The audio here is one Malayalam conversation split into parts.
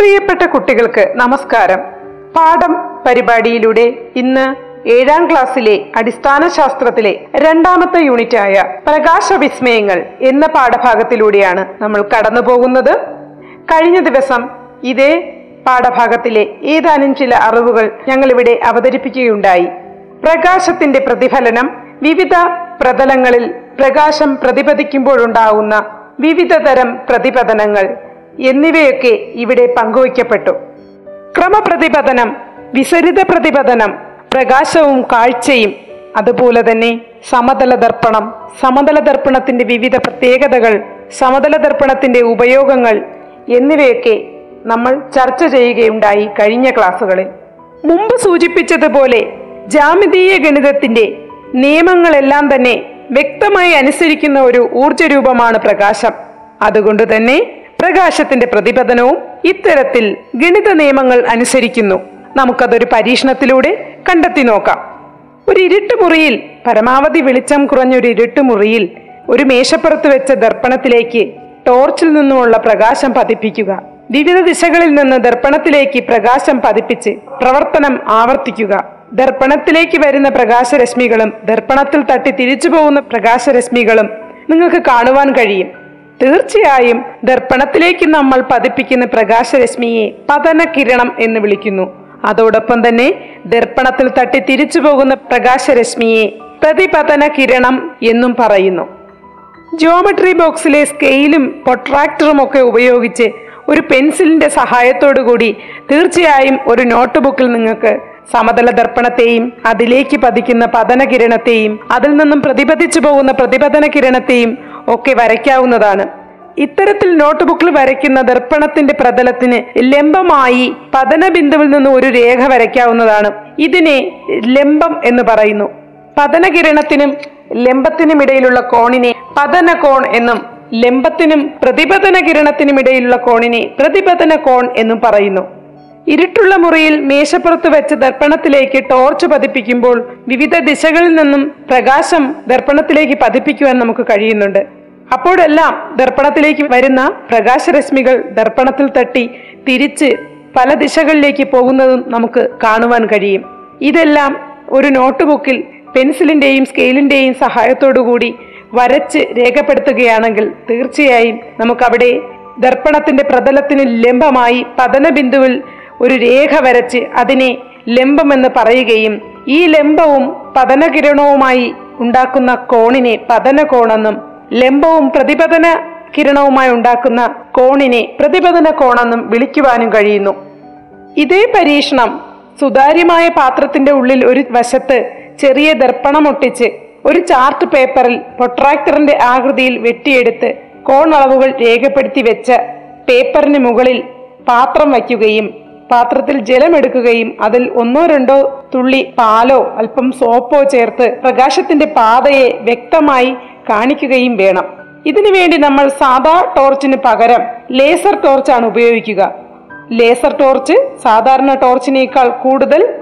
പ്രിയപ്പെട്ട കുട്ടികൾക്ക് നമസ്കാരം. പാഠം പരിപാടിയിലൂടെ ഇന്ന് ഏഴാം ക്ലാസ്സിലെ അടിസ്ഥാന ശാസ്ത്രത്തിലെ രണ്ടാമത്തെ യൂണിറ്റായ പ്രകാശ വിസ്മയങ്ങൾ എന്ന പാഠഭാഗത്തിലൂടെയാണ് നമ്മൾ കടന്നു പോകുന്നത് കഴിഞ്ഞ ദിവസം ഇതേ പാഠഭാഗത്തിലെ ഏതാനും ചില അറിവുകൾ ഞങ്ങളിവിടെ അവതരിപ്പിക്കുകയുണ്ടായി. പ്രകാശത്തിന്റെ പ്രതിഫലനം വിവിധ പ്രതലങ്ങളിൽ പ്രകാശം പ്രതിപതിക്കുമ്പോഴുണ്ടാകുന്ന വിവിധ തരം പ്രതിപതനങ്ങൾ എന്നിവയൊക്കെ ഇവിടെ പങ്കുവയ്ക്കപ്പെട്ടു. ക്രമപ്രതിപതനം വിസരിത പ്രതിപതനം പ്രകാശവും കാഴ്ചയും അതുപോലെ തന്നെ സമതല ദർപ്പണം സമതല ദർപ്പണത്തിന്റെ വിവിധ പ്രത്യേകതകൾ സമതല ദർപ്പണത്തിന്റെ ഉപയോഗങ്ങൾ എന്നിവയൊക്കെ നമ്മൾ ചർച്ച ചെയ്യുകയുണ്ടായി കഴിഞ്ഞ ക്ലാസ്സുകളിൽ. മുമ്പ് സൂചിപ്പിച്ചതുപോലെ ജാമിതീയ ഗണിതത്തിന്റെ നിയമങ്ങളെല്ലാം തന്നെ വ്യക്തമായി അനുസരിക്കുന്ന ഒരു ഊർജരൂപമാണ് പ്രകാശം. അതുകൊണ്ട് തന്നെ പ്രകാശത്തിന്റെ പ്രതിപതനവും ഇത്തരത്തിൽ ഗണിത നിയമങ്ങൾ അനുസരിക്കുന്നു. നമുക്കതൊരു പരീക്ഷണത്തിലൂടെ കണ്ടെത്തി നോക്കാം. ഒരു ഇരുട്ടുമുറിയിൽ പരമാവധി വെളിച്ചം കുറഞ്ഞൊരു ഇരുട്ടുമുറിയിൽ ഒരു മേശപ്പുറത്ത് വെച്ച ദർപ്പണത്തിലേക്ക് ടോർച്ചിൽ നിന്നുമുള്ള പ്രകാശം പതിപ്പിക്കുക. വിവിധ ദിശകളിൽ നിന്ന് ദർപ്പണത്തിലേക്ക് പ്രകാശം പതിപ്പിച്ച് പ്രവർത്തനം ആവർത്തിക്കുക. ദർപ്പണത്തിലേക്ക് വരുന്ന പ്രകാശരശ്മികളും ദർപ്പണത്തിൽ തട്ടി തിരിച്ചു പോകുന്ന പ്രകാശരശ്മികളും നിങ്ങൾക്ക് കാണുവാൻ കഴിയും. തീർച്ചയായും ദർപ്പണത്തിലേക്ക് നമ്മൾ പതിപ്പിക്കുന്ന പ്രകാശരശ്മിയെ പതനകിരണം എന്ന് വിളിക്കുന്നു. അതോടൊപ്പം തന്നെ ദർപ്പണത്തിൽ തട്ടി തിരിച്ചു പോകുന്ന പ്രകാശരശ്മിയെ പ്രതിപതന കിരണം എന്നും പറയുന്നു. ജോമെട്രി ബോക്സിലെ സ്കെയിലും പൊട്രാക്ടറും ഒക്കെ ഉപയോഗിച്ച് ഒരു പെൻസിലിന്റെ സഹായത്തോടു കൂടി തീർച്ചയായും ഒരു നോട്ട്ബുക്കിൽ നിങ്ങൾക്ക് സമതല ദർപ്പണത്തെയും അതിലേക്ക് പതിക്കുന്ന പതന കിരണത്തെയും അതിൽ നിന്നും പ്രതിപതിച്ചു പോകുന്ന പ്രതിപതന കിരണത്തെയും ഒക്കെ വരയ്ക്കാവുന്നതാണ്. ഇത്തരത്തിൽ നോട്ട് ബുക്കിൽ വരയ്ക്കുന്ന ദർപ്പണത്തിന്റെ പ്രതലത്തിന് ലംബമായി പതന ബിന്ദുവിൽ നിന്ന് ഒരു രേഖ വരയ്ക്കാവുന്നതാണ്. ഇതിനെ ലംബം എന്ന് പറയുന്നു. പതനകിരണത്തിനും ലംബത്തിനും ഇടയിലുള്ള കോണിനെ പതന കോൺ എന്നും ലംബത്തിനും പ്രതിപതന കിരണത്തിനും ഇടയിലുള്ള കോണിനെ പ്രതിപതന കോൺ എന്നും പറയുന്നു. ഇരുട്ടുള്ള മുറിയിൽ മേശപ്പുറത്ത് വെച്ച് ദർപ്പണത്തിലേക്ക് ടോർച്ച് പതിപ്പിക്കുമ്പോൾ വിവിധ ദിശകളിൽ നിന്നും പ്രകാശം ദർപ്പണത്തിലേക്ക് പതിപ്പിക്കുവാൻ നമുക്ക് കഴിയുന്നുണ്ട്. അപ്പോഴെല്ലാം ദർപ്പണത്തിലേക്ക് വരുന്ന പ്രകാശരശ്മികൾ ദർപ്പണത്തിൽ തട്ടി തിരിച്ച് പല ദിശകളിലേക്ക് പോകുന്നതും നമുക്ക് കാണുവാൻ കഴിയും. ഇതെല്ലാം ഒരു നോട്ട് ബുക്കിൽ പെൻസിലിന്റെയും സ്കെയിലിന്റെയും സഹായത്തോടുകൂടി വരച്ച് രേഖപ്പെടുത്തുകയാണെങ്കിൽ തീർച്ചയായും നമുക്കവിടെ ദർപ്പണത്തിന്റെ പ്രതലത്തിന് ലംബമായി പതന ബിന്ദുവിൽ ഒരു രേഖ വരച്ച് അതിനെ ലംബമെന്ന് പറയുകയും ഈ ലംബവും പതനകിരണവുമായി ഉണ്ടാക്കുന്ന കോണിനെ പതനകോണെന്നും ലംബവും പ്രതിപതന കിരണവുമായി ഉണ്ടാക്കുന്ന കോണിനെ പ്രതിപതന കോണെന്നും വിളിക്കുവാനും കഴിയുന്നു. ഇതേ പരീക്ഷണം സുതാര്യമായ പാത്രത്തിന്റെ ഉള്ളിൽ ഒരു വശത്ത് ചെറിയ ദർപ്പണം ഒട്ടിച്ച് ഒരു ചാർട്ട് പേപ്പറിൽ പൊട്രാക്ടറിന്റെ ആകൃതിയിൽ വെട്ടിയെടുത്ത് കോൺ അളവുകൾ രേഖപ്പെടുത്തി വെച്ച പേപ്പറിന് മുകളിൽ പാത്രം വയ്ക്കുകയും പാത്രത്തിൽ ജലമെടുക്കുകയും അതിൽ ഒന്നോ രണ്ടോ തുള്ളി പാലോ അല്പം സോപ്പോ ചേർത്ത് പ്രകാശത്തിന്റെ പാതയെ വ്യക്തമായി കാണിക്കുകയും വേണം. ഇതിനു വേണ്ടി നമ്മൾ സാധാ ടോർച്ചിന് പകരം ലേസർ ടോർച്ചാണ് ഉപയോഗിക്കുക. ലേസർ ടോർച്ച് സാധാരണ ടോർച്ചിനേക്കാൾ കൂടുതൽ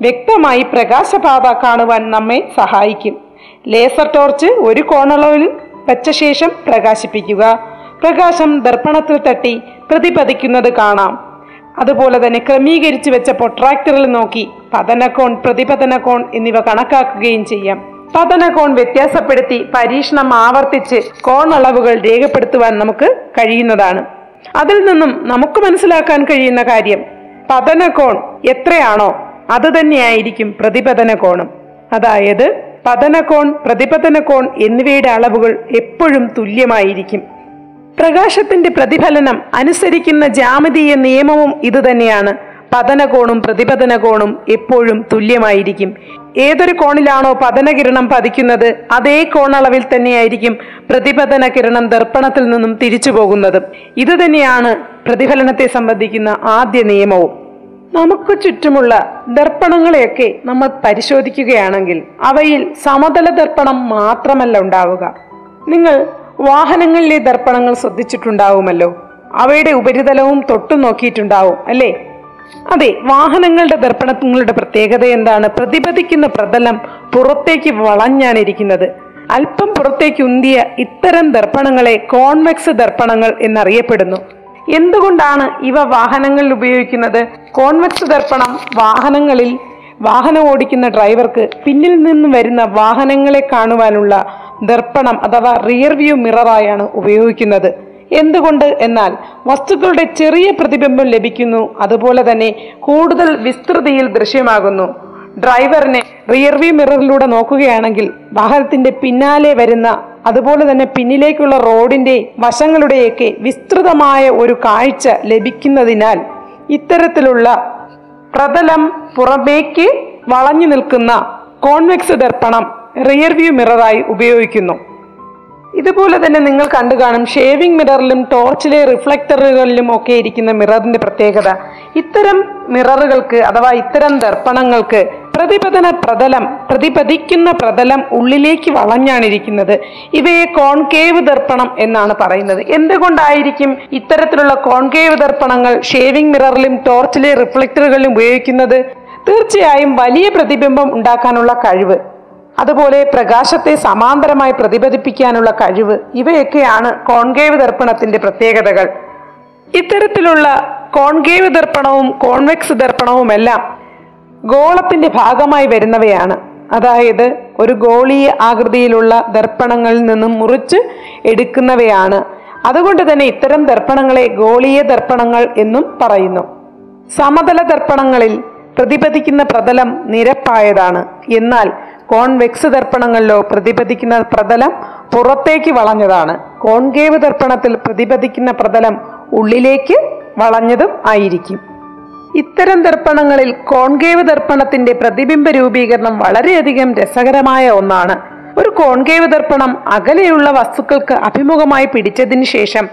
വ്യക്തമായി പ്രകാശപാത കാണുവാൻ നമ്മെ സഹായിക്കും. ലേസർ ടോർച്ച് ഒരു കോണളവിൽ വെച്ച ശേഷം പ്രകാശിപ്പിക്കുക. പ്രകാശം ദർപ്പണത്തിൽ തട്ടി പ്രതിപതിക്കുന്നത് കാണാം. അതുപോലെ തന്നെ ക്രമീകരിച്ചു വെച്ച പൊട്രാക്ടറിൽ നോക്കി പതനകോൺ പ്രതിപതനകോൺ എന്നിവ കണക്കാക്കുകയും ചെയ്യാം. പതനകോൺ വ്യത്യാസപ്പെടുത്തി പരീക്ഷണം ആവർത്തിച്ച് കോൺ അളവുകൾ രേഖപ്പെടുത്തുവാൻ നമുക്ക് കഴിയുന്നതാണ്. അതിൽ നിന്നും നമുക്ക് മനസ്സിലാക്കാൻ കഴിയുന്ന കാര്യം പതന കോൺ എത്രയാണോ അത് തന്നെയായിരിക്കും പ്രതിപതന കോണും അതായത് പതനകോൺ പ്രതിപതന കോൺ എന്നിവയുടെ അളവുകൾ എപ്പോഴും തുല്യമായിരിക്കും. പ്രകാശത്തിന്റെ പ്രതിഫലനം അനുസരിക്കുന്ന ജാമിതീയ നിയമവും ഇതുതന്നെയാണ് പതനകോണും പ്രതിപതന കോണും എപ്പോഴും തുല്യമായിരിക്കും. ഏതൊരു കോണിലാണോ പതനകിരണം പതിക്കുന്നത് അതേ കോണളവിൽ തന്നെയായിരിക്കും പ്രതിപതന കിരണം ദർപ്പണത്തിൽ നിന്നും തിരിച്ചു പോകുന്നത്. ഇത് തന്നെയാണ് പ്രതിഫലനത്തെ സംബന്ധിക്കുന്ന ആദ്യ നിയമവും. നമുക്ക് ചുറ്റുമുള്ള ദർപ്പണങ്ങളെയൊക്കെ നമ്മൾ പരിശോധിക്കുകയാണെങ്കിൽ അവയിൽ സമതല ദർപ്പണം മാത്രമല്ല ഉണ്ടാവുക. നിങ്ങൾ വാഹനങ്ങളിലെ ദർപ്പണങ്ങൾ ശ്രദ്ധിച്ചിട്ടുണ്ടാവുമല്ലോ. അവയുടെ ഉപരിതലവും തൊട്ടു നോക്കിയിട്ടുണ്ടാവും അല്ലേ? അതെ വാഹനങ്ങളുടെ ദർപ്പണങ്ങളുടെ പ്രത്യേകത എന്താണ്? പ്രതിപതിക്കുന്ന പ്രതലം പുറത്തേക്ക് വളഞ്ഞാണിരിക്കുന്നത്. അല്പം പുറത്തേക്ക് ഉന്തിയ ഇത്തരം ദർപ്പണങ്ങളെ കോൺവെക്സ് ദർപ്പണങ്ങൾ എന്നറിയപ്പെടുന്നു. എന്തുകൊണ്ടാണ് ഇവ വാഹനങ്ങളിൽ ഉപയോഗിക്കുന്നത്? കോൺവെക്സ് ദർപ്പണം വാഹനങ്ങളിൽ വാഹനം ഓടിക്കുന്ന ഡ്രൈവർക്ക് പിന്നിൽ നിന്ന് വരുന്ന വാഹനങ്ങളെ കാണുവാനുള്ള ദർപ്പണം അഥവാ റിയർ വ്യൂ മിററായാണ് ഉപയോഗിക്കുന്നത്. എന്തുകൊണ്ട്? എന്നാൽ വസ്തുക്കളുടെ ചെറിയ പ്രതിബിംബം ലഭിക്കുന്നു. അതുപോലെ തന്നെ കൂടുതൽ വിസ്തൃതിയിൽ ദൃശ്യമാകുന്നു. ഡ്രൈവറിനെ റിയർവ്യൂ മിററിലൂടെ നോക്കുകയാണെങ്കിൽ വാഹനത്തിന്റെ പിന്നാലെ വരുന്ന അതുപോലെ തന്നെ പിന്നിലേക്കുള്ള റോഡിന്റെ വശങ്ങളുടെയൊക്കെ വിസ്തൃതമായ ഒരു കാഴ്ച ലഭിക്കുന്നതിനാൽ ഇത്തരത്തിലുള്ള പ്രതലം പുറമേക്ക് വളഞ്ഞു നിൽക്കുന്ന കോൺവെക്സ് ദർപ്പണം റിയർവ്യൂ മിററായി ഉപയോഗിക്കുന്നു. ഇതുപോലെ തന്നെ നിങ്ങൾ കണ്ടു കാണും ഷേവിംഗ് മിററിലും ടോർച്ചിലെ റിഫ്ലക്ടറുകളിലും ഒക്കെ ഇരിക്കുന്ന മിററിന്റെ പ്രത്യേകത. ഇത്തരം മിററുകൾക്ക് അഥവാ ഇത്തരം ദർപ്പണങ്ങൾക്ക് പ്രതിപതന പ്രതലം പ്രതിപതിക്കുന്ന പ്രതലം ഉള്ളിലേക്ക് വളഞ്ഞാണിരിക്കുന്നത് ഇവയെ കോൺകേവ് ദർപ്പണം എന്നാണ് പറയുന്നത്. എന്തുകൊണ്ടായിരിക്കും ഇത്തരത്തിലുള്ള കോൺകേവ് ദർപ്പണങ്ങൾ ഷേവിംഗ് മിററിലും ടോർച്ചിലെ റിഫ്ലക്ടറുകളിലും ഉപയോഗിക്കുന്നത്? തീർച്ചയായും വലിയ പ്രതിബിംബം ഉണ്ടാക്കാനുള്ള കഴിവ് അതുപോലെ പ്രകാശത്തെ സമാന്തരമായി പ്രതിപദിപ്പിക്കാനുള്ള കഴിവ് ഇവയൊക്കെയാണ് കോൺകേവ് ദർപ്പണത്തിന്റെ പ്രത്യേകതകൾ. ഇത്തരത്തിലുള്ള കോൺകേവ് ദർപ്പണവും കോൺവെക്സ് ദർപ്പണവുമെല്ലാം ഗോളത്തിന്റെ ഭാഗമായി വരുന്നവയാണ്. അതായത് ഒരു ഗോളീയ ആകൃതിയിലുള്ള ദർപ്പണങ്ങളിൽ നിന്നും മുറിച്ച് എടുക്കുന്നവയാണ്. അതുകൊണ്ട് തന്നെ ഇത്തരം ദർപ്പണങ്ങളെ ഗോളീയ ദർപ്പണങ്ങൾ എന്നും പറയുന്നു. സമതല ദർപ്പണങ്ങളിൽ പ്രതിപദിക്കുന്ന പ്രതലം നിരപ്പായതാണ്. എന്നാൽ കോൺവെക്സ് ദർപ്പണങ്ങളിലോ പ്രതിപദിക്കുന്ന പ്രതലം പുറത്തേക്ക് വളഞ്ഞതാണ്. കോൺകേവ് ദർപ്പണത്തിൽ പ്രതിപദിക്കുന്ന പ്രതലം ഉള്ളിലേക്ക് വളഞ്ഞതും ആയിരിക്കും. ഇത്തരം ദർപ്പണങ്ങളിൽ കോൺകേവ് ദർപ്പണത്തിന്റെ പ്രതിബിംബ രൂപീകരണം വളരെയധികം രസകരമായ ഒന്നാണ്. ഒരു കോൺകേവ് ദർപ്പണം അകലെയുള്ള വസ്തുക്കൾക്ക് അഭിമുഖമായി പിടിച്ചതിന് ശേഷം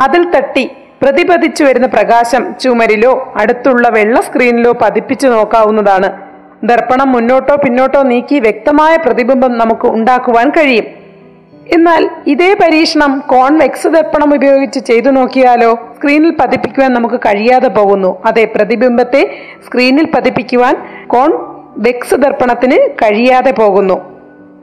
അതിൽ തട്ടി പ്രതിപതിച്ചു വരുന്ന പ്രകാശം ചുമരിലോ അടുത്തുള്ള വെള്ള സ്ക്രീനിലോ പതിപ്പിച്ചു നോക്കാവുന്നതാണ്. ദർപ്പണം മുന്നോട്ടോ പിന്നോട്ടോ നീക്കി വ്യക്തമായ പ്രതിബിംബം നമുക്ക് ഉണ്ടാക്കുവാൻ കഴിയും. എന്നാൽ ഇതേ പരീക്ഷണം കോൺവെക്സ് ദർപ്പണം ഉപയോഗിച്ച് ചെയ്തു നോക്കിയാലോ സ്ക്രീനിൽ പതിപ്പിക്കുവാൻ നമുക്ക് കഴിയാതെ പോകുന്നു. അതെ പ്രതിബിംബത്തെ സ്ക്രീനിൽ പതിപ്പിക്കുവാൻ കോൺ വെക്സ് ദർപ്പണത്തിന് കഴിയാതെ പോകുന്നു.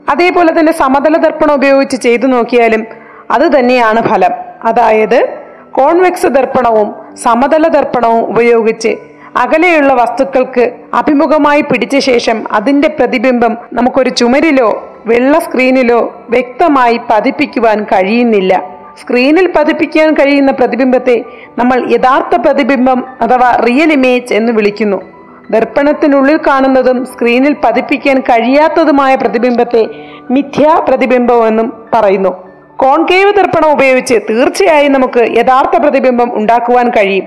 അതേപോലെ തന്നെ സമതല ദർപ്പണം ഉപയോഗിച്ച് ചെയ്തു നോക്കിയാലും അത് തന്നെയാണ് ഫലം. അതായത് കോൺവെക്സ് ദർപ്പണവും സമതല ദർപ്പണവും ഉപയോഗിച്ച് അകലെയുള്ള വസ്തുക്കൾക്ക് അഭിമുഖമായി പിടിച്ച ശേഷം അതിന്റെ പ്രതിബിംബം നമുക്കൊരു ചുമരിലോ വെള്ള സ്ക്രീനിലോ വ്യക്തമായി പതിപ്പിക്കുവാൻ കഴിയുന്നില്ല. സ്ക്രീനിൽ പതിപ്പിക്കാൻ കഴിയുന്ന പ്രതിബിംബത്തെ നമ്മൾ യഥാർത്ഥ പ്രതിബിംബം അഥവാ റിയൽ ഇമേജ് എന്ന് വിളിക്കുന്നു. ദർപ്പണത്തിനുള്ളിൽ കാണുന്നതും സ്ക്രീനിൽ പതിപ്പിക്കാൻ കഴിയാത്തതുമായ പ്രതിബിംബത്തെ മിഥ്യാ പ്രതിബിംബമെന്നും പറയുന്നു. കോൺകേവ് ദർപ്പണം ഉപയോഗിച്ച് തീർച്ചയായും നമുക്ക് യഥാർത്ഥ പ്രതിബിംബം ഉണ്ടാക്കുവാൻ കഴിയും.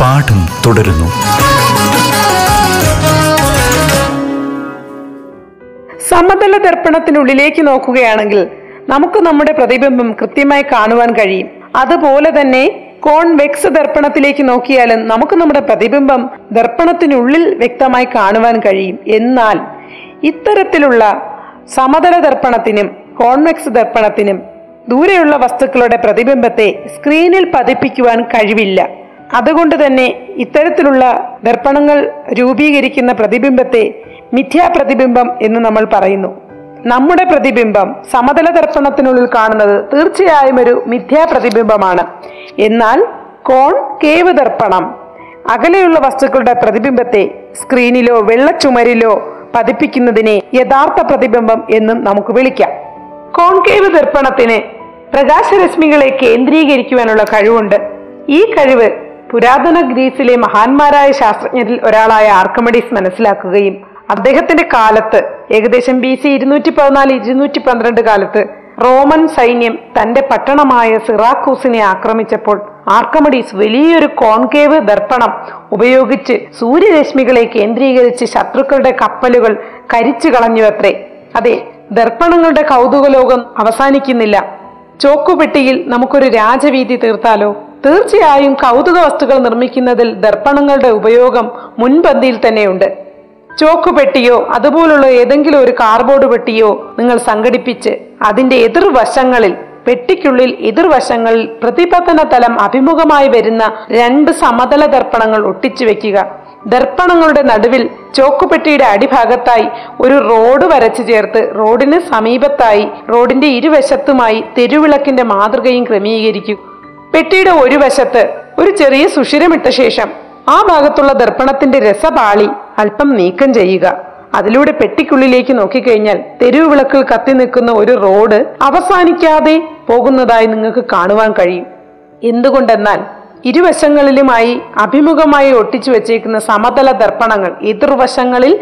പാഠം തുടരുന്നു. സമതല ദർപ്പണത്തിനുള്ളിലേക്ക് നോക്കുകയാണെങ്കിൽ നമുക്ക് നമ്മുടെ പ്രതിബിംബം കൃത്യമായി കാണുവാൻ കഴിയും. അതുപോലെ തന്നെ കോൺവെക്സ് ദർപ്പണത്തിലേക്ക് നോക്കിയാലും നമുക്ക് നമ്മുടെ പ്രതിബിംബം ദർപ്പണത്തിനുള്ളിൽ വ്യക്തമായി കാണുവാൻ കഴിയും. എന്നാൽ ഇത്തരത്തിലുള്ള സമതല ദർപ്പണത്തിനും കോൺവെക്സ് ദർപ്പണത്തിനും ദൂരെയുള്ള വസ്തുക്കളുടെ പ്രതിബിംബത്തെ സ്ക്രീനിൽ പതിപ്പിക്കുവാൻ കഴിവില്ല. അതുകൊണ്ട് തന്നെ ഇത്തരത്തിലുള്ള ദർപ്പണങ്ങൾ രൂപീകരിക്കുന്ന പ്രതിബിംബത്തെ മിഥ്യാപ്രതിബിംബം എന്ന് നമ്മൾ പറയുന്നു. നമ്മുടെ പ്രതിബിംബം സമതല ദർപ്പണത്തിനുള്ളിൽ കാണുന്നത് തീർച്ചയായും ഒരു മിഥ്യാപ്രതിബിംബമാണ്. എന്നാൽ കോൺ കേവ് ദർപ്പണം അകലെയുള്ള വസ്തുക്കളുടെ പ്രതിബിംബത്തെ സ്ക്രീനിലോ വെള്ളച്ചുമരിലോ പതിപ്പിക്കുന്നതിനെ യഥാർത്ഥ പ്രതിബിംബം എന്നും നമുക്ക് വിളിക്കാം. കോൺകേവ് ദർപ്പണത്തിന് പ്രകാശരശ്മികളെ കേന്ദ്രീകരിക്കുവാനുള്ള കഴിവുണ്ട്. ഈ കഴിവ് പുരാതന ഗ്രീസിലെ മഹാന്മാരായ ശാസ്ത്രജ്ഞരിൽ ഒരാളായ ആർക്കമഡീസ് മനസ്സിലാക്കുകയും അദ്ദേഹത്തിന്റെ കാലത്ത് ഏകദേശം ബി സി ഇരുന്നൂറ്റി പതിനാല് ഇരുന്നൂറ്റി പന്ത്രണ്ട് കാലത്ത് റോമൻ സൈന്യം തന്റെ പട്ടണമായ സിറാക്കൂസിനെ ആക്രമിച്ചപ്പോൾ ആർക്കമഡീസ് വലിയൊരു കോൺകേവ് ദർപ്പണം ഉപയോഗിച്ച് സൂര്യരശ്മികളെ കേന്ദ്രീകരിച്ച് ശത്രുക്കളുടെ കപ്പലുകൾ കരിച്ചു കളഞ്ഞുവത്രേ. അതെ ദർപ്പണങ്ങളുടെ കൗതുകലോകം അവസാനിക്കുന്നില്ല. ചോക്കുപെട്ടിയിൽ നമുക്കൊരു രാജവീതി തീർത്താലോ? തീർച്ചയായും കൗതുക വസ്തുക്കൾ നിർമ്മിക്കുന്നതിൽ ദർപ്പണങ്ങളുടെ ഉപയോഗം മുൻപന്തിയിൽ തന്നെയുണ്ട്. ചോക്കുപെട്ടിയോ അതുപോലുള്ള ഏതെങ്കിലും ഒരു കാർബോർഡ് പെട്ടിയോ നിങ്ങൾ സംഘടിപ്പിച്ച് അതിന്റെ എതിർവശങ്ങളിൽ പെട്ടിക്കുള്ളിൽ എതിർവശങ്ങളിൽ പ്രതിപതന തലം അഭിമുഖമായി വരുന്ന രണ്ട് സമതല ദർപ്പണങ്ങൾ ഒട്ടിച്ചു വെക്കുക. ദർപ്പണങ്ങളുടെ നടുവിൽ ചോക്കുപെട്ടിയുടെ അടിഭാഗത്തായി ഒരു റോഡ് വരച്ചു ചേർത്ത് റോഡിന് സമീപത്തായി റോഡിന്റെ ഇരുവശത്തുമായി തെരുവിളക്കിന്റെ മാതൃകയും ക്രമീകരിക്കും പെട്ടിയുടെ ഒരു വശത്ത് ഒരു ചെറിയ സുഷിരമിട്ട ശേഷം ആ ഭാഗത്തുള്ള ദർപ്പണത്തിന്റെ രസപാളി അല്പം നീക്കം ചെയ്യുക. അതിലൂടെ പെട്ടിക്കുള്ളിലേക്ക് നോക്കിക്കഴിഞ്ഞാൽ തെരുവ് വിളക്കിൽ കത്തി നിൽക്കുന്ന ഒരു റോഡ് അവസാനിക്കാതെ പോകുന്നതായി നിങ്ങൾക്ക് കാണുവാൻ കഴിയും. എന്തുകൊണ്ടെന്നാൽ ഇരുവശങ്ങളിലുമായി അഭിമുഖമായി ഒട്ടിച്ചു വെച്ചേക്കുന്ന സമതല ദർപ്പണങ്ങൾ എതിർവശങ്ങളിൽ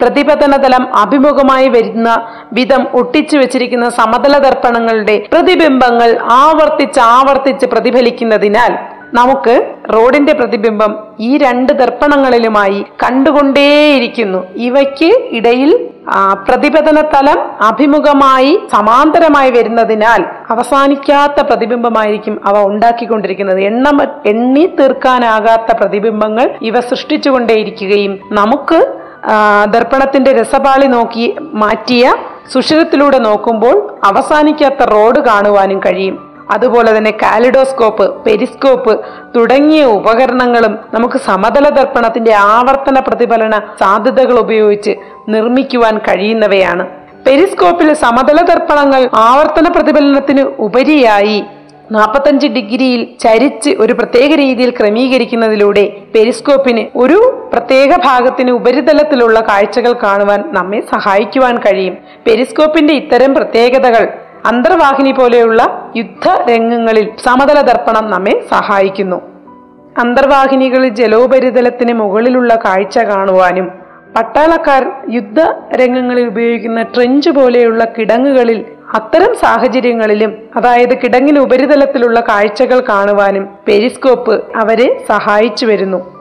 പ്രതിപതനതലം അഭിമുഖമായി വരുന്ന വിധം ഒട്ടിച്ചു വെച്ചിരിക്കുന്ന സമതല ദർപ്പണങ്ങളുടെ പ്രതിബിംബങ്ങൾ ആവർത്തിച്ച് ആവർത്തിച്ച് പ്രതിഫലിക്കുന്നതിനാൽ നമുക്ക് റോഡിന്റെ പ്രതിബിംബം ഈ രണ്ട് ദർപ്പണങ്ങളിലുമായി കണ്ടുകൊണ്ടേയിരിക്കുന്നു. ഇവയ്ക്ക് ഇടയിൽ പ്രതിപതന തലം അഭിമുഖമായി സമാന്തരമായി വരുന്നതിനാൽ അവസാനിക്കാത്ത പ്രതിബിംബമായിരിക്കും അവ ഉണ്ടാക്കിക്കൊണ്ടിരിക്കുന്നത്. എണ്ണ എണ്ണി തീർക്കാനാകാത്ത പ്രതിബിംബങ്ങൾ ഇവ സൃഷ്ടിച്ചുകൊണ്ടേയിരിക്കുകയും നമുക്ക് ദർപ്പണത്തിന്റെ രസപാളി നോക്കി മാറ്റിയ സുഷിരത്തിലൂടെ നോക്കുമ്പോൾ അവസാനിക്കാത്ത റോഡ് കാണുവാനും കഴിയും. അതുപോലെ തന്നെ കാലിഡോസ്കോപ്പ് പെരിസ്കോപ്പ് തുടങ്ങിയ ഉപകരണങ്ങളും നമുക്ക് സമതല ദർപ്പണത്തിന്റെ ആവർത്തന പ്രതിഫലന സാധ്യതകൾ ഉപയോഗിച്ച് നിർമ്മിക്കുവാൻ കഴിയുന്നവയാണ്. പെരിസ്കോപ്പിൽ സമതല ദർപ്പണങ്ങൾ ആവർത്തന പ്രതിഫലനത്തിന് ഉപരിയായി നാൽപ്പത്തഞ്ച് ഡിഗ്രിയിൽ ചരിച്ച് ഒരു പ്രത്യേക രീതിയിൽ ക്രമീകരിക്കുന്നതിലൂടെ പെരിസ്കോപ്പിന് ഒരു പ്രത്യേക ഭാഗത്തിന് ഉപരിതലത്തിലുള്ള കാഴ്ചകൾ കാണുവാൻ നമ്മെ സഹായിക്കുവാൻ കഴിയും. പെരിസ്കോപ്പിന്റെ ഇത്തരം പ്രത്യേകതകൾ അന്തർവാഹിനി പോലെയുള്ള യുദ്ധ രംഗങ്ങളിൽ സമതല ദർപ്പണം നമ്മെ സഹായിക്കുന്നു. അന്തർവാഹിനികളിൽ ജലോപരിതലത്തിന് മുകളിലുള്ള കാഴ്ച കാണുവാനും പട്ടാളക്കാർ യുദ്ധ രംഗങ്ങളിൽ ഉപയോഗിക്കുന്ന ട്രെഞ്ച് പോലെയുള്ള കിടങ്ങുകളിൽ അത്തരം സാഹചര്യങ്ങളിലും അതായത് കിടങ്ങിന് ഉപരിതലത്തിലുള്ള കാഴ്ചകൾ കാണുവാനും പെരിസ്കോപ്പ് അവരെ സഹായിച്ചു വരുന്നു.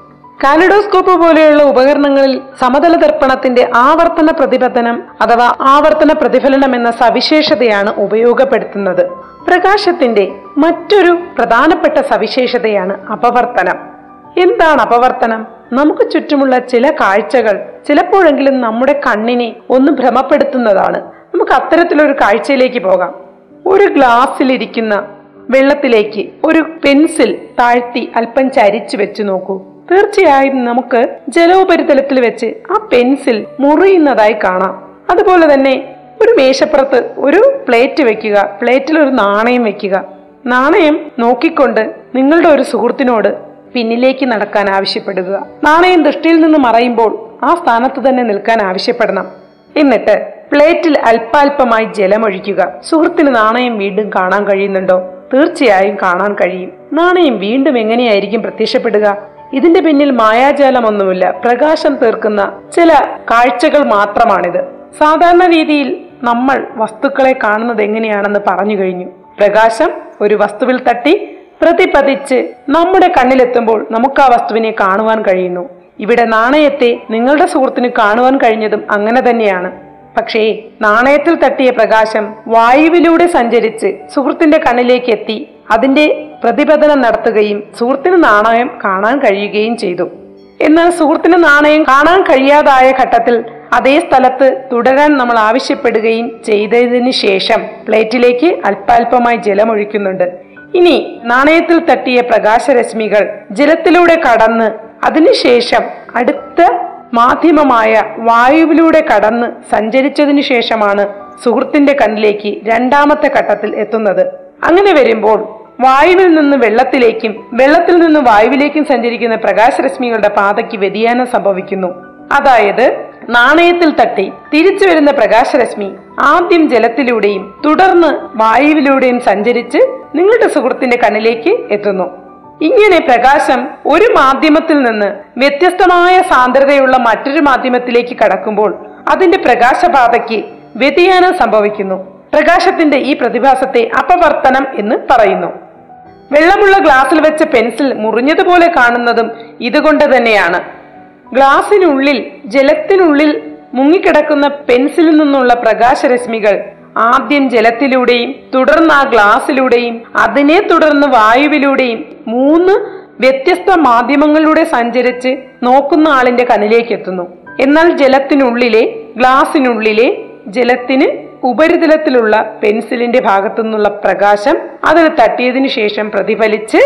കാലിഡോസ്കോപ്പ് പോലെയുള്ള ഉപകരണങ്ങളിൽ സമതല ദർപ്പണത്തിന്റെ ആവർത്തന പ്രതിപതനം അഥവാ ആവർത്തന പ്രതിഫലനം എന്ന സവിശേഷതയാണ് ഉപയോഗപ്പെടുത്തുന്നത്. പ്രകാശത്തിന്റെ മറ്റൊരു പ്രധാനപ്പെട്ട സവിശേഷതയാണ് അപവർത്തനം. എന്താണ് അപവർത്തനം? നമുക്ക് ചുറ്റുമുള്ള ചില കാഴ്ചകൾ ചിലപ്പോഴെങ്കിലും നമ്മുടെ കണ്ണിനെ ഒന്ന് ഭ്രമപ്പെടുത്തുന്നതാണ്. നമുക്ക് അത്തരത്തിലൊരു കാഴ്ചയിലേക്ക് പോകാം. ഒരു ഗ്ലാസ്സിലിരിക്കുന്ന വെള്ളത്തിലേക്ക് ഒരു പെൻസിൽ താഴ്ത്തി അല്പം ചരിച്ചു വെച്ച് നോക്കൂ. തീർച്ചയായും നമുക്ക് ജലോപരിതലത്തിൽ വെച്ച് ആ പെൻസിൽ മുറിയുന്നതായി കാണാം. അതുപോലെ തന്നെ ഒരു മേശപ്പുറത്ത് ഒരു പ്ലേറ്റ് വെക്കുക പ്ലേറ്റിൽ ഒരു നാണയം വെക്കുക. നാണയം നോക്കിക്കൊണ്ട് നിങ്ങളുടെ ഒരു സുഹൃത്തിനോട് പിന്നിലേക്ക് നടക്കാൻ ആവശ്യപ്പെടുക. നാണയം ദൃഷ്ടിയിൽ നിന്ന് മറയുമ്പോൾ ആ സ്ഥാനത്ത് തന്നെ നിൽക്കാൻ ആവശ്യപ്പെടണം. എന്നിട്ട് പ്ലേറ്റിൽ അല്പാൽപമായി ജലമൊഴിക്കുക. സുഹൃത്തിന് നാണയം വീണ്ടും കാണാൻ കഴിയുന്നുണ്ടോ? തീർച്ചയായും കാണാൻ കഴിയും. നാണയം വീണ്ടും എങ്ങനെയായിരിക്കും പ്രത്യക്ഷപ്പെടുക? ഇതിന്റെ പിന്നിൽ മായാജാലമൊന്നുമില്ല. പ്രകാശം തീർക്കുന്ന ചില കാഴ്ചകൾ മാത്രമാണിത്. സാധാരണ രീതിയിൽ നമ്മൾ വസ്തുക്കളെ കാണുന്നത് എങ്ങനെയാണെന്ന് പറഞ്ഞു കഴിഞ്ഞു. പ്രകാശം ഒരു വസ്തുവിൽ തട്ടി പ്രതിപതിച്ച് നമ്മുടെ കണ്ണിലെത്തുമ്പോൾ നമുക്ക് ആ വസ്തുവിനെ കാണുവാൻ കഴിയുന്നു. ഇവിടെ നാണയത്തെ നിങ്ങളുടെ സുഹൃത്തിന് കാണുവാൻ കഴിഞ്ഞതും അങ്ങനെ തന്നെയാണ്. പക്ഷേ നാണയത്തിൽ തട്ടിയ പ്രകാശം വായുവിലൂടെ സഞ്ചരിച്ച് സുഹൃത്തിന്റെ കണ്ണിലേക്ക് എത്തി അതിന്റെ പ്രതിപതനം നടത്തുകയും സുഹൃത്തിന് നാണയം കാണാൻ കഴിയുകയും ചെയ്തു. എന്നാൽ സുഹൃത്തിന് നാണയം കാണാൻ കഴിയാതായ ഘട്ടത്തിൽ അതേ സ്ഥലത്ത് തുടരാൻ നമ്മൾ ആവശ്യപ്പെടുകയും ചെയ്തതിനു ശേഷം പ്ലേറ്റിലേക്ക് അല്പാൽപമായി ജലമൊഴിക്കുന്നുണ്ട്. ഇനി നാണയത്തിൽ തട്ടിയ പ്രകാശരശ്മികൾ ജലത്തിലൂടെ കടന്ന് അതിനുശേഷം അടുത്ത മാധ്യമമായ വായുവിലൂടെ കടന്ന് സഞ്ചരിച്ചതിനു ശേഷമാണ് സുഹൃത്തിന്റെ കണ്ണിലേക്ക് രണ്ടാമത്തെ ഘട്ടത്തിൽ എത്തുന്നത്. അങ്ങനെ വരുമ്പോൾ വായുവിൽ നിന്ന് വെള്ളത്തിലേക്കും വെള്ളത്തിൽ നിന്ന് വായുവിലേക്കും സഞ്ചരിക്കുന്ന പ്രകാശരശ്മികളുടെ പാതയ്ക്ക് വ്യതിയാനം സംഭവിക്കുന്നു. അതായത് നാണയത്തിൽ തട്ടി തിരിച്ചു വരുന്ന പ്രകാശരശ്മി ആദ്യം ജലത്തിലൂടെയും തുടർന്ന് വായുവിലൂടെയും സഞ്ചരിച്ച് നിങ്ങളുടെ സുഹൃത്തിന്റെ കണ്ണിലേക്ക് എത്തുന്നു. ഇങ്ങനെ പ്രകാശം ഒരു മാധ്യമത്തിൽ നിന്ന് വ്യത്യസ്തമായ സാന്ദ്രതയുള്ള മറ്റൊരു മാധ്യമത്തിലേക്ക് കടക്കുമ്പോൾ അതിന്റെ പ്രകാശപാതയ്ക്ക് വ്യതിയാനം സംഭവിക്കുന്നു. പ്രകാശത്തിന്റെ ഈ പ്രതിഭാസത്തെ അപവർത്തനം എന്ന് പറയുന്നു. വെള്ളമുള്ള ഗ്ലാസ്സിൽ വെച്ച പെൻസിൽ മുറിഞ്ഞതുപോലെ കാണുന്നതും ഇതുകൊണ്ട് തന്നെയാണ്. ഗ്ലാസിനുള്ളിൽ ജലത്തിനുള്ളിൽ മുങ്ങിക്കിടക്കുന്ന പെൻസിലിൽ നിന്നുള്ള പ്രകാശരശ്മികൾ ആദ്യം ജലത്തിലൂടെയും തുടർന്ന് ആ ഗ്ലാസ്സിലൂടെയും അതിനെ തുടർന്ന് വായുവിലൂടെയും മൂന്ന് വ്യത്യസ്ത മാധ്യമങ്ങളിലൂടെ സഞ്ചരിച്ച് നോക്കുന്ന ആളിന്റെ കണ്ണിലേക്ക് എത്തുന്നു. എന്നാൽ ജലത്തിനുള്ളിലെ ഗ്ലാസിനുള്ളിലെ ജലത്തിന് ഉപരിതലത്തിലുള്ള പെൻസിലിന്റെ ഭാഗത്തു നിന്നുള്ള പ്രകാശം അതിൽ തട്ടിയതിനു ശേഷം പ്രതിഫലിച്ച്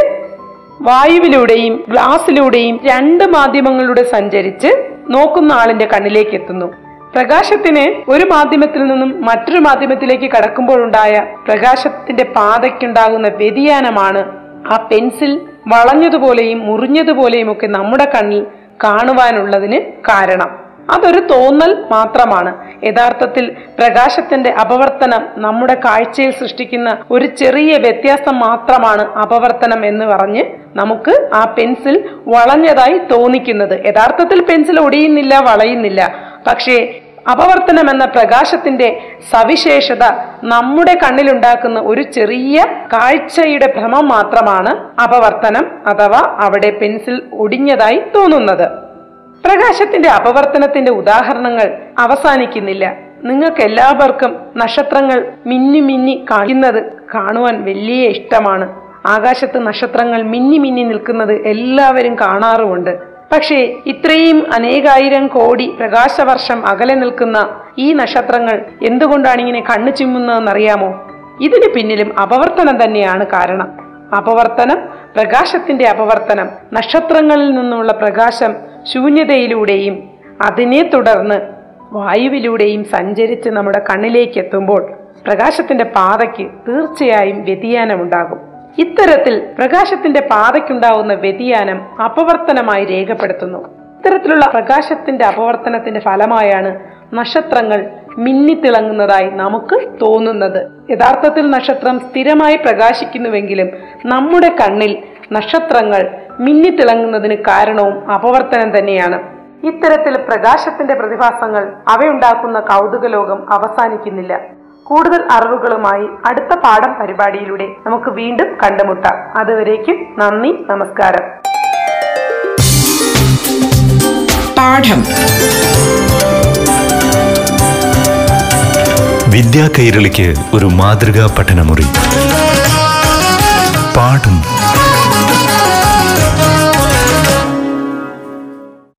വായുവിലൂടെയും ഗ്ലാസിലൂടെയും രണ്ട് മാധ്യമങ്ങളിലൂടെ സഞ്ചരിച്ച് നോക്കുന്ന ആളിന്റെ കണ്ണിലേക്ക് എത്തുന്നു. പ്രകാശത്തിന് ഒരു മാധ്യമത്തിൽ നിന്നും മറ്റൊരു മാധ്യമത്തിലേക്ക് കടക്കുമ്പോഴുണ്ടായ പ്രകാശത്തിന്റെ പാതയ്ക്കുണ്ടാകുന്ന വ്യതിയാനമാണ് ആ പെൻസിൽ വളഞ്ഞതുപോലെയും മുറിഞ്ഞതുപോലെയും ഒക്കെ നമ്മുടെ കണ്ണിൽ കാണുവാനുള്ളതിന് കാരണം. അതൊരു തോന്നൽ മാത്രമാണ്. യഥാർത്ഥത്തിൽ പ്രകാശത്തിന്റെ അപവർത്തനം നമ്മുടെ കാഴ്ചയിൽ സൃഷ്ടിക്കുന്ന ഒരു ചെറിയ വ്യത്യാസം മാത്രമാണ് അപവർത്തനം എന്ന് പറഞ്ഞ് നമുക്ക് ആ പെൻസിൽ വളഞ്ഞതായി തോന്നിക്കുന്നത്. യഥാർത്ഥത്തിൽ പെൻസിൽ ഒടിയുന്നില്ല വളയുന്നില്ല. പക്ഷേ അപവർത്തനം എന്ന പ്രകാശത്തിന്റെ സവിശേഷത നമ്മുടെ കണ്ണിലുണ്ടാക്കുന്ന ഒരു ചെറിയ കാഴ്ചയുടെ ഭ്രമം മാത്രമാണ് അപവർത്തനം അഥവാ അവിടെ പെൻസിൽ ഒടിഞ്ഞതായി തോന്നുന്നത്. പ്രകാശത്തിന്റെ അപവർത്തനത്തിന്റെ ഉദാഹരണങ്ങൾ അവസാനിക്കുന്നില്ല. നിങ്ങൾക്ക് എല്ലാവർക്കും നക്ഷത്രങ്ങൾ മിന്നി മിന്നി കാണുന്നത് കാണുവാൻ വലിയ ഇഷ്ടമാണ്. ആകാശത്ത് നക്ഷത്രങ്ങൾ മിന്നി മിന്നി നിൽക്കുന്നത് എല്ലാവരും കാണാറുമുണ്ട്. പക്ഷേ ഇത്രയും അനേകായിരം കോടി പ്രകാശവർഷം അകലെ നിൽക്കുന്ന ഈ നക്ഷത്രങ്ങൾ എന്തുകൊണ്ടാണ് ഇങ്ങനെ കണ്ണു ചിമ്മുന്നതെന്നറിയാമോ? ഇതിന് പിന്നിലും അപവർത്തനം തന്നെയാണ് കാരണം. അപവർത്തനം പ്രകാശത്തിന്റെ അപവർത്തനം നക്ഷത്രങ്ങളിൽ നിന്നുള്ള പ്രകാശം ശൂന്യതയിലൂടെയും അതിനെ തുടർന്ന് വായുവിലൂടെയും സഞ്ചരിച്ച് നമ്മുടെ കണ്ണിലേക്ക് എത്തുമ്പോൾ പ്രകാശത്തിന്റെ പാതയ്ക്ക് തീർച്ചയായും വ്യതിയാനമുണ്ടാകും. ഇത്തരത്തിൽ പ്രകാശത്തിന്റെ പാതയ്ക്കുണ്ടാവുന്ന വ്യതിയാനം അപവർത്തനമായി രേഖപ്പെടുത്തുന്നു. ഇത്തരത്തിലുള്ള പ്രകാശത്തിന്റെ അപവർത്തനത്തിന്റെ ഫലമായാണ് നക്ഷത്രങ്ങൾ മിന്നിത്തിളങ്ങുന്നതായി നമുക്ക് തോന്നുന്നത്. യഥാർത്ഥത്തിൽ നക്ഷത്രം സ്ഥിരമായി പ്രകാശിക്കുന്നുവെങ്കിലും നമ്മുടെ കണ്ണിൽ നക്ഷത്രങ്ങൾ മിന്നിത്തിളങ്ങുന്നതിന് കാരണവും അപവർത്തനം തന്നെയാണ്. ഇത്തരത്തിൽ പ്രകാശത്തിന്റെ പ്രതിഭാസങ്ങൾ അവയുണ്ടാക്കുന്ന കൗതുക ലോകം അവസാനിക്കുന്നില്ല. കൂടുതൽ അറിവുകളുമായി അടുത്ത പാഠം പരിപാടിയിലൂടെ നമുക്ക് വീണ്ടും കണ്ടുമുട്ടാം. അതുവരേക്കും നന്ദി നമസ്കാരം. പാഠം. വിദ്യാ കൈരളിക്ക് ഒരു മാതൃകാ പഠനമുറി.